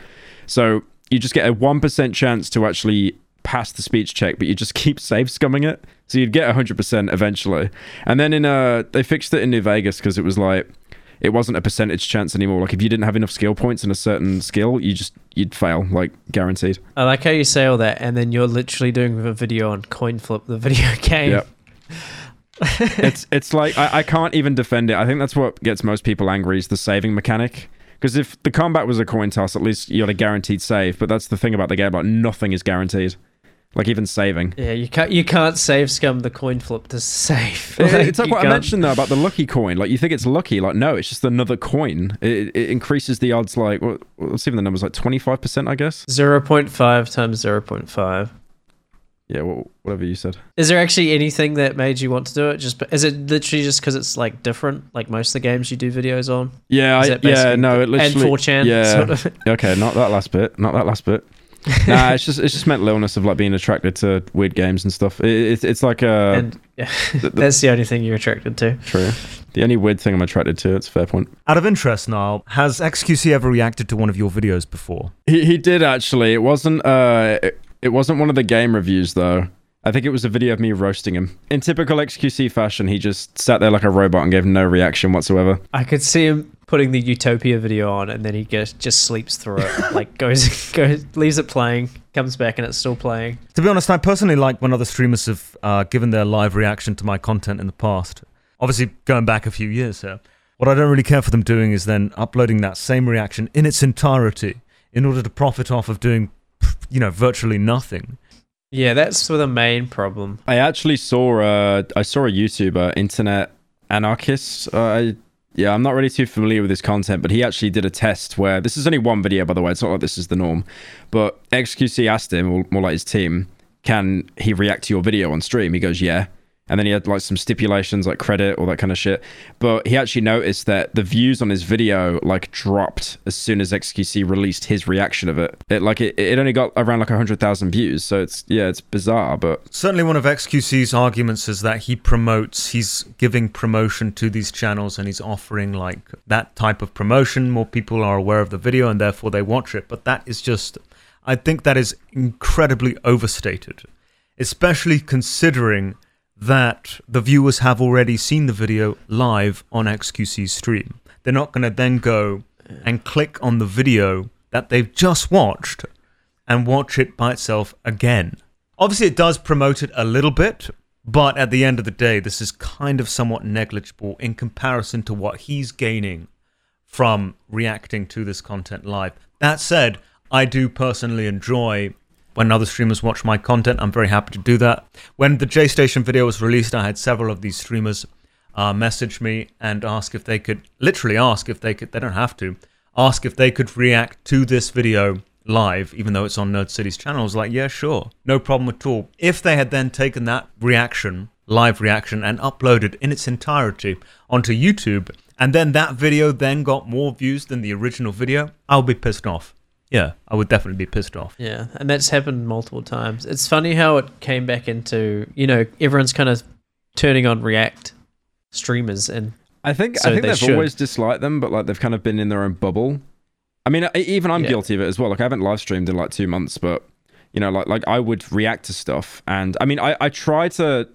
So you just get a 1% chance to actually pass the speech check, but you just keep save scumming it. So you'd get 100% eventually. And then in uh they fixed it in New Vegas because it was like it wasn't a percentage chance anymore. Like if you didn't have enough skill points in a certain skill, you just you'd fail, like guaranteed. I like how you say all that and then you're literally doing a video on coin flip the video game. Yep. it's it's like I, I can't even defend it. I think that's what gets most people angry is the saving mechanic. Because if the combat was a coin toss, at least you had a guaranteed save. But that's the thing about the game, like nothing is guaranteed. Like even saving. Yeah, you can't you can't save scum the coin flip to save. It- it's like what I can't- mentioned though about the lucky coin. Like you think it's lucky, like no, it's just another coin. It, it increases the odds. Like what, see if the numbers like twenty five percent, I guess. 0.5 times 0.5. Yeah, wha- whatever you said. Is there actually anything that made you want to do it? Just is it literally just because it's like different, like most of the games you do videos on? Yeah, I, yeah, no, it and literally. 4chan. yeah. Sort of. Okay, not that last bit. Not that last bit. nah, it's just it's just mental illness of like being attracted to weird games and stuff. It, it's it's like a and yeah, the- that's the only thing you're attracted to. true. The only weird thing I'm attracted to. It's a fair point. Out of interest, Niall, has XQC ever reacted to one of your videos before? He he did actually. It wasn't uh it, it wasn't one of the game reviews though. I think it was a video of me roasting him. In typical XQC fashion, he just sat there like a robot and gave no reaction whatsoever. I could see him putting the Utopia video on, and then he just just sleeps through it. like goes goes leaves it playing, comes back, and it's still playing. To be honest, I personally like when other streamers have uh, given their live reaction to my content in the past. Obviously, going back a few years here. What I don't really care for them doing is then uploading that same reaction in its entirety in order to profit off of doing, you know, virtually nothing. Yeah, that's the main problem. I actually saw uh I saw a YouTuber, Internet Anarchist. Uh, I, yeah, I'm not really too familiar with his content, but he actually did a test where this is only one video, by the way. It's not like this is the norm. But XQC asked him, or more like his team, can he react to your video on stream? He goes, yeah. And then he had like some stipulations, like credit, all that kind of shit. But he actually noticed that the views on his video like dropped as soon as XQC released his reaction of it. It like it, it only got around like hundred thousand views. So it's yeah, it's bizarre, but Certainly, one of XQC's arguments is that he promotes, he's giving promotion to these channels and he's offering like that type of promotion. More people are aware of the video and therefore they watch it. But that is just, I think that is incredibly overstated, especially considering that the viewers have already seen the video live on XQC's stream. They're not going to then go and click on the video that they've just watched and watch it by itself again. Obviously, it does promote it a little bit, but at the end of the day, this is kind of somewhat negligible in comparison to what he's gaining from reacting to this content live. That said, I do personally enjoy when other streamers watch my content. I'm very happy to do that. When the J Station video was released, I had several of these streamers uh, message me and ask if they could, literally ask if they could, they don't have to, ask if they could react to this video live, even though it's on Nerd City's channel. I was like, yeah, sure, no problem at all. If they had then taken that reaction, live reaction, and uploaded in its entirety onto YouTube, and then that video then got more views than the original video, I'll be pissed off. Yeah, I would definitely be pissed off. Yeah, and that's happened multiple times. It's funny how it came back into, you know, everyone's kind of turning on React streamers and I think So I think they they've should. always disliked them, but like they've kind of been in their own bubble. I mean, even I'm Yeah. guilty of it as well. Like I haven't live streamed in like two months, but you know, like like I would react to stuff, and I mean, I I try to.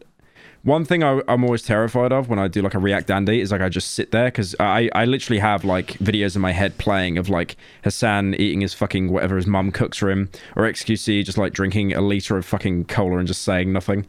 One thing I, I'm always terrified of when I do like a React Andy is like I just sit there because I I literally have like videos in my head playing of like Hasan eating his fucking whatever his mum cooks for him, or XQC just like drinking a liter of fucking cola and just saying nothing.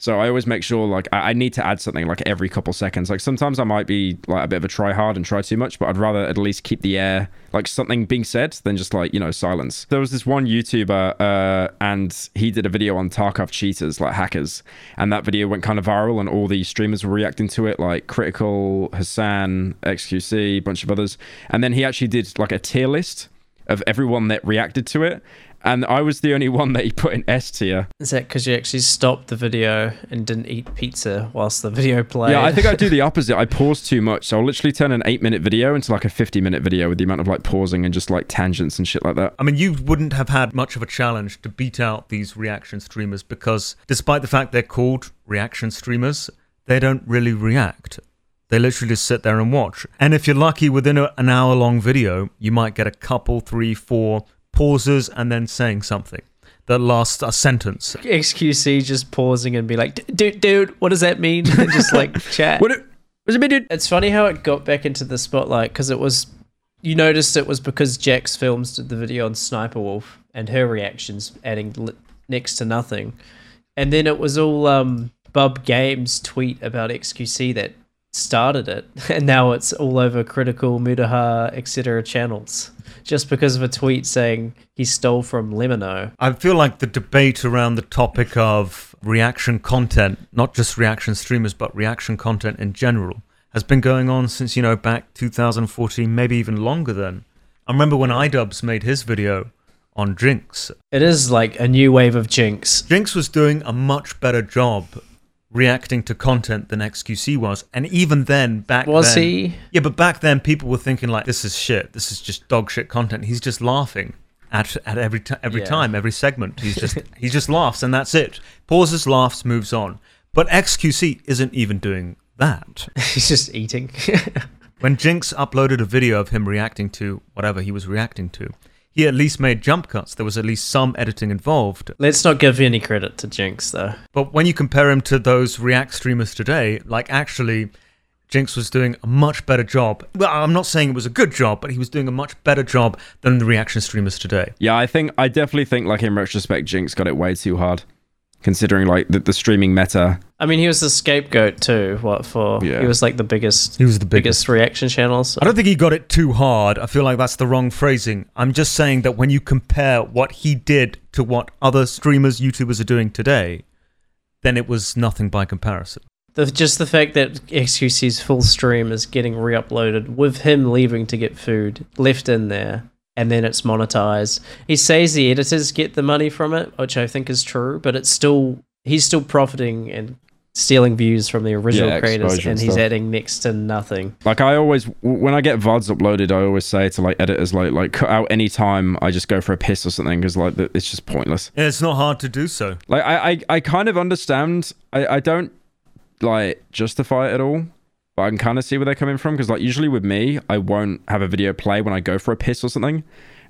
So I always make sure like I, I need to add something like every couple seconds. Like sometimes I might be like a bit of a try hard and try too much, but I'd rather at least keep the air like something being said than just like you know silence. There was this one YouTuber uh, and he did a video on Tarkov cheaters like hackers, and that video went kind of viral and all the streamers were reacting to it like Critical, Hasan, XQC, bunch of others, and then he actually did like a tier list of everyone that reacted to it. And I was the only one that he put in S tier. is that because you actually stopped the video and didn't eat pizza whilst the video played? Yeah, I think I do the opposite. I pause too much. So I'll literally turn an eight minute video into like a 50 minute video with the amount of like pausing and just like tangents and shit like that. I mean, you wouldn't have had much of a challenge to beat out these reaction streamers because, despite the fact they're called reaction streamers, they don't really react. They literally just sit there and watch. And if you're lucky, within a, an hour long video, you might get a couple, three, four pauses and then saying something that lasts a sentence. XQC just pausing and be like, dude, dude, what does that mean? And just like chat. What it, what's it mean, dude? It's funny how it got back into the spotlight because it was, you noticed it was because JacksFilms did the video on Sniper Wolf and her reactions adding li- next to nothing. And then it was all um, Bub Games tweet about XQC that started it. And now it's all over Critical, Mutahar, etc. channels just because of a tweet saying he stole from Lemino. I feel like the debate around the topic of reaction content, not just reaction streamers, but reaction content in general, has been going on since, you know, back 2014, maybe even longer than. I remember when iDubbbz made his video on Jinx. It is like a new wave of Jinx. Jinx was doing a much better job reacting to content than XQC was. And even then, back Was then, he? Yeah, but back then people were thinking like, this is shit. This is just dog shit content. He's just laughing at at every ti every Yeah. time, every segment. He's just he just laughs and that's it. Pauses, laughs, moves on. But XQC isn't even doing that. He's just eating. When Jinx uploaded a video of him reacting to whatever he was reacting to, he at least made jump cuts. There was at least some editing involved. Let's not give any credit to Jinx though. But when you compare him to those React streamers today, like actually, Jinx was doing a much better job. Well, I'm not saying it was a good job, but he was doing a much better job than the reaction streamers today. Yeah, I think, I definitely think like in retrospect, Jinx got it way too hard. Considering like the, the streaming meta. I mean, he was the scapegoat too. What for? Yeah. He was like the biggest, He was the biggest reaction channel. So. I don't think he got it too hard. I feel like that's the wrong phrasing. I'm just saying that when you compare what he did to what other streamers, YouTubers are doing today, then it was nothing by comparison. The, just the fact that XQC's full stream is getting re-uploaded with him leaving to get food left in there, and then it's monetized. He says the editors get the money from it, which I think is true, but it's still he's still profiting and stealing views from the original Yeah, creators, and and he's adding next to nothing. Like I always, when I get VODs uploaded, I always say to like editors, like like cut out any time I just go for a piss or something because like it's just pointless. And it's not hard to do so. Like I, I, I kind of understand. I, I don't like justify it at all, but I can kind of see where they're coming from because like usually with me, I won't have a video play when I go for a piss or something,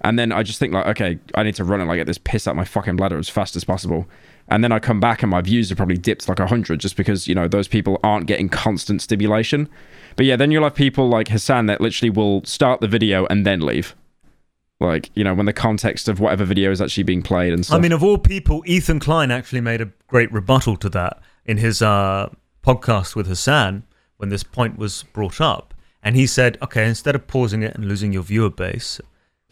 and then I just think like, okay, I need to run and like get this piss out my fucking bladder as fast as possible. And then I come back and my views are probably dipped like 100 just because, you know, those people aren't getting constant stimulation. But yeah, then you'll have people like Hasan that literally will start the video and then leave. Like, you know, when the context of whatever video is actually being played and stuff. I mean, of all people, Ethan Klein actually made a great rebuttal to that in his uh, podcast with Hasan when this point was brought up. And he said, okay, instead of pausing it and losing your viewer base,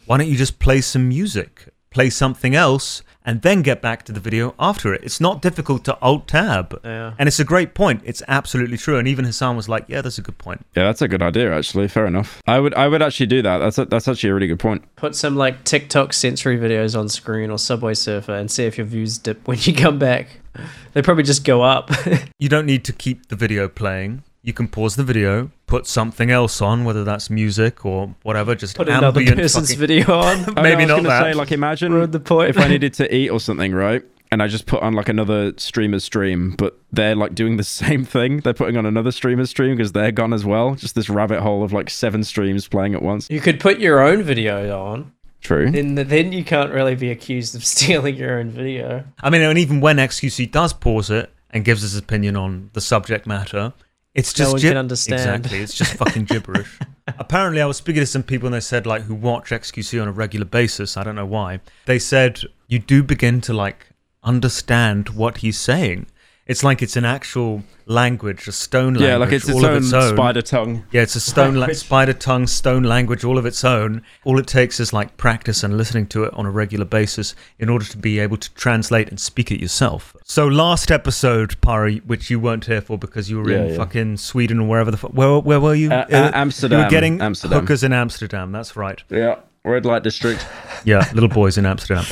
why don't you just play some music? play something else, and then get back to the video after it. It's not difficult to alt tab. Yeah. And it's a great point. It's absolutely true. And even Hasan was like, yeah, that's a good point. Yeah, that's a good idea. Actually, fair enough. I would I would actually do that. That's a, that's actually a really good point. Put some like TikTok sensory videos on screen or Subway Surfer and see if your views dip when you come back. They probably just go up. You don't need to keep the video playing. You can pause the video, put something else on, whether that's music or whatever, just Put another person's fucking- video on. Maybe no, I not was gonna that. Say, like, imagine Ruined the point. if I needed to eat or something, right? And I just put on like another streamer's stream, but they're like doing the same thing. They're putting on another streamer's stream because they're gone as well. Just this rabbit hole of like seven streams playing at once. You could put your own video on. True. Then then you can't really be accused of stealing your own video. I mean, and even when XQC does pause it and gives his opinion on the subject matter, it's No just one gib- can understand. Exactly, it's just fucking gibberish. Apparently, I was speaking to some people and they said like who watch XQC on a regular basis. I don't know why. They said you do begin to like understand what he's saying. It's like it's an actual language, a stone language, yeah, like it's its all own, of its own. spider tongue. Yeah, it's a stone la- Language. spider tongue stone language, all of its own. All it takes is like practice and listening to it on a regular basis in order to be able to translate and speak it yourself. So last episode, Pyro, which you weren't here for because you were Yeah, in yeah. fucking Sweden or wherever the fuck. Where, where were you? Uh, uh, Amsterdam. You were getting Amsterdam. hookers in Amsterdam. That's right. Yeah, red light district. Yeah, little boys in Amsterdam.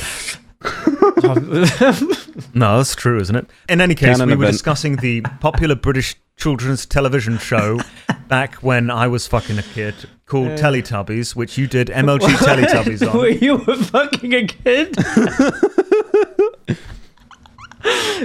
No, that's true, isn't it? In any case, Canon we were event. discussing the popular British children's television show back when I was fucking a kid called Teletubbies, which you did MLG Teletubbies Were on. you were fucking a kid?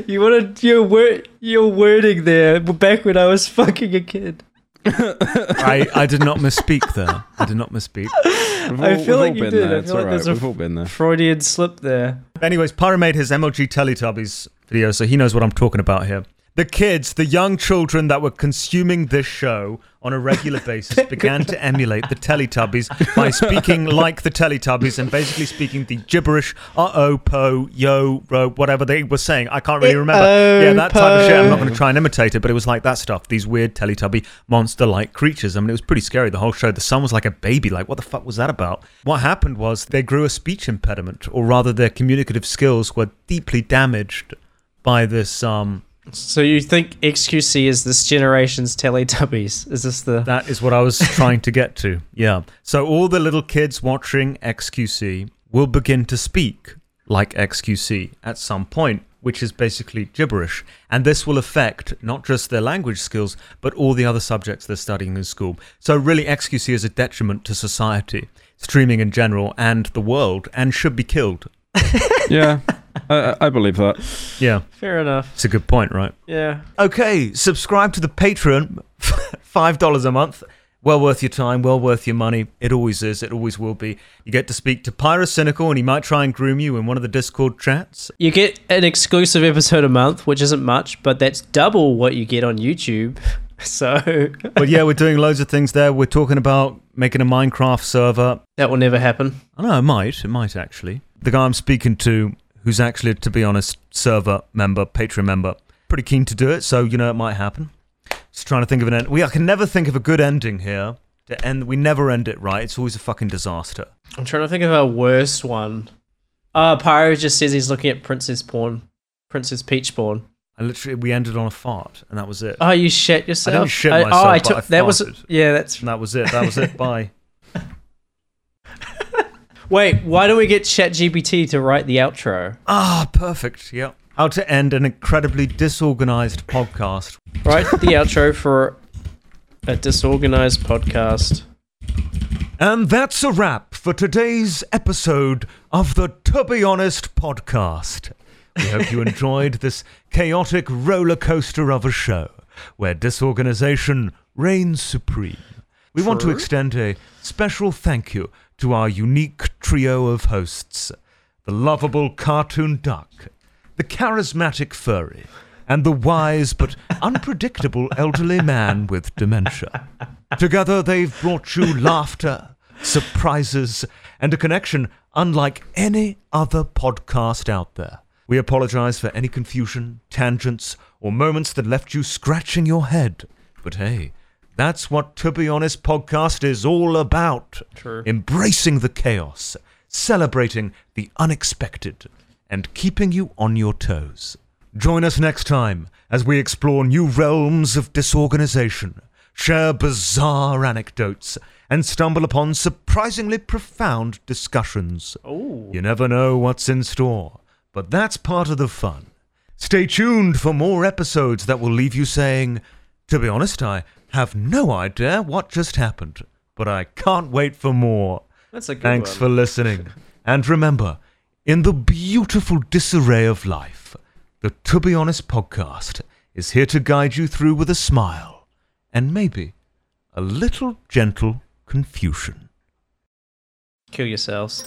you wanted your word your wording there back when I was fucking a kid. I, I did not misspeak there. I did not misspeak. We've I feel like you did. There. I It's feel like all there's We've all been there. Freudian slip there. Anyways, Pyro made his MLG Teletubbies video, so he knows what I'm talking about here. The kids, the young children that were consuming this show on a regular basis began to emulate the Teletubbies by speaking like the Teletubbies and basically speaking the gibberish, uh oh, po, yo, ro, whatever they were saying. I can't really remember. Uh-oh, yeah, that type of shit. I'm not going to try and imitate it, but it was like that stuff. These weird Teletubby monster like creatures. I mean, it was pretty scary, the whole show. The son was like a baby. Like, what the fuck was that about? What happened was they grew a speech impediment, or rather, their communicative skills were deeply damaged by this um So you think XQC is this generation's Teletubbies? Is this the That is what I was trying to get to. Yeah. So all the little kids watching XQC will begin to speak like XQC at some point, which is basically gibberish. And this will affect not just their language skills, but all the other subjects they're studying in school. So really, XQC is a detriment to society, streaming in general, and the world, and should be killed. Yeah, I, I- I believe that. Yeah. fair enough? It's a good point, right? Yeah. Okay, subscribe to the Patreon, five dollars a month. Well worth your time, well worth your money. It always is. It always will be. You get to speak to Pyrocynical, and he might try and groom you in one of the Discord chats. You get an exclusive episode a month, which isn't much, but that's double what you get on YouTube. So But yeah, we're doing loads of things there. We're talking about making a Minecraft server. that will never happen. I know it might. It might actually. The guy I'm speaking to, who's actually, to be honest, server member, Patreon member, pretty keen to do it. So you know, it might happen. Just trying to think of an end. We I can never think of a good ending here. To end, we never end it right. It's always a fucking disaster. I'm trying to think of a worst one. Uh Pyro just says he's looking at Princess Porn. Princess Peach Porn. I literally we ended on a fart, and that was it. Oh, you shit yourself. I didn't shit I- myself, oh, I took I that was farted. yeah. That's And that was it. That was it. Bye. Wait. Why don't we get ChatGPT to write the outro? Ah, perfect. Yep. How to end an incredibly disorganized podcast. Write the outro for a disorganized podcast. And that's a wrap for today's episode of the To Be Honest podcast. We hope you enjoyed this chaotic roller coaster of a show where disorganization reigns supreme. We want to extend a special thank you to our unique trio of hosts the lovable cartoon duck, the charismatic furry, and the wise but unpredictable elderly man with dementia. Together, they've brought you laughter, surprises, and a connection unlike any other podcast out there. We apologize for any confusion, tangents, or moments that left you scratching your head. But hey, that's what To Be Honest podcast is all about. True. Embracing the chaos, celebrating the unexpected and keeping you on your toes. Join us next time as we explore new realms of disorganization, share bizarre anecdotes, and stumble upon surprisingly profound discussions. Oh. You never know what's in store, but that's part of the fun. Stay tuned for more episodes that will leave you saying, To be honest, I have no idea what just happened, but I can't wait for more. That's a good Thanks one. for listening. And remember, in the beautiful disarray of life, the To Be Honest podcast is here to guide you through with a smile and maybe a little gentle confusion. Kill yourselves.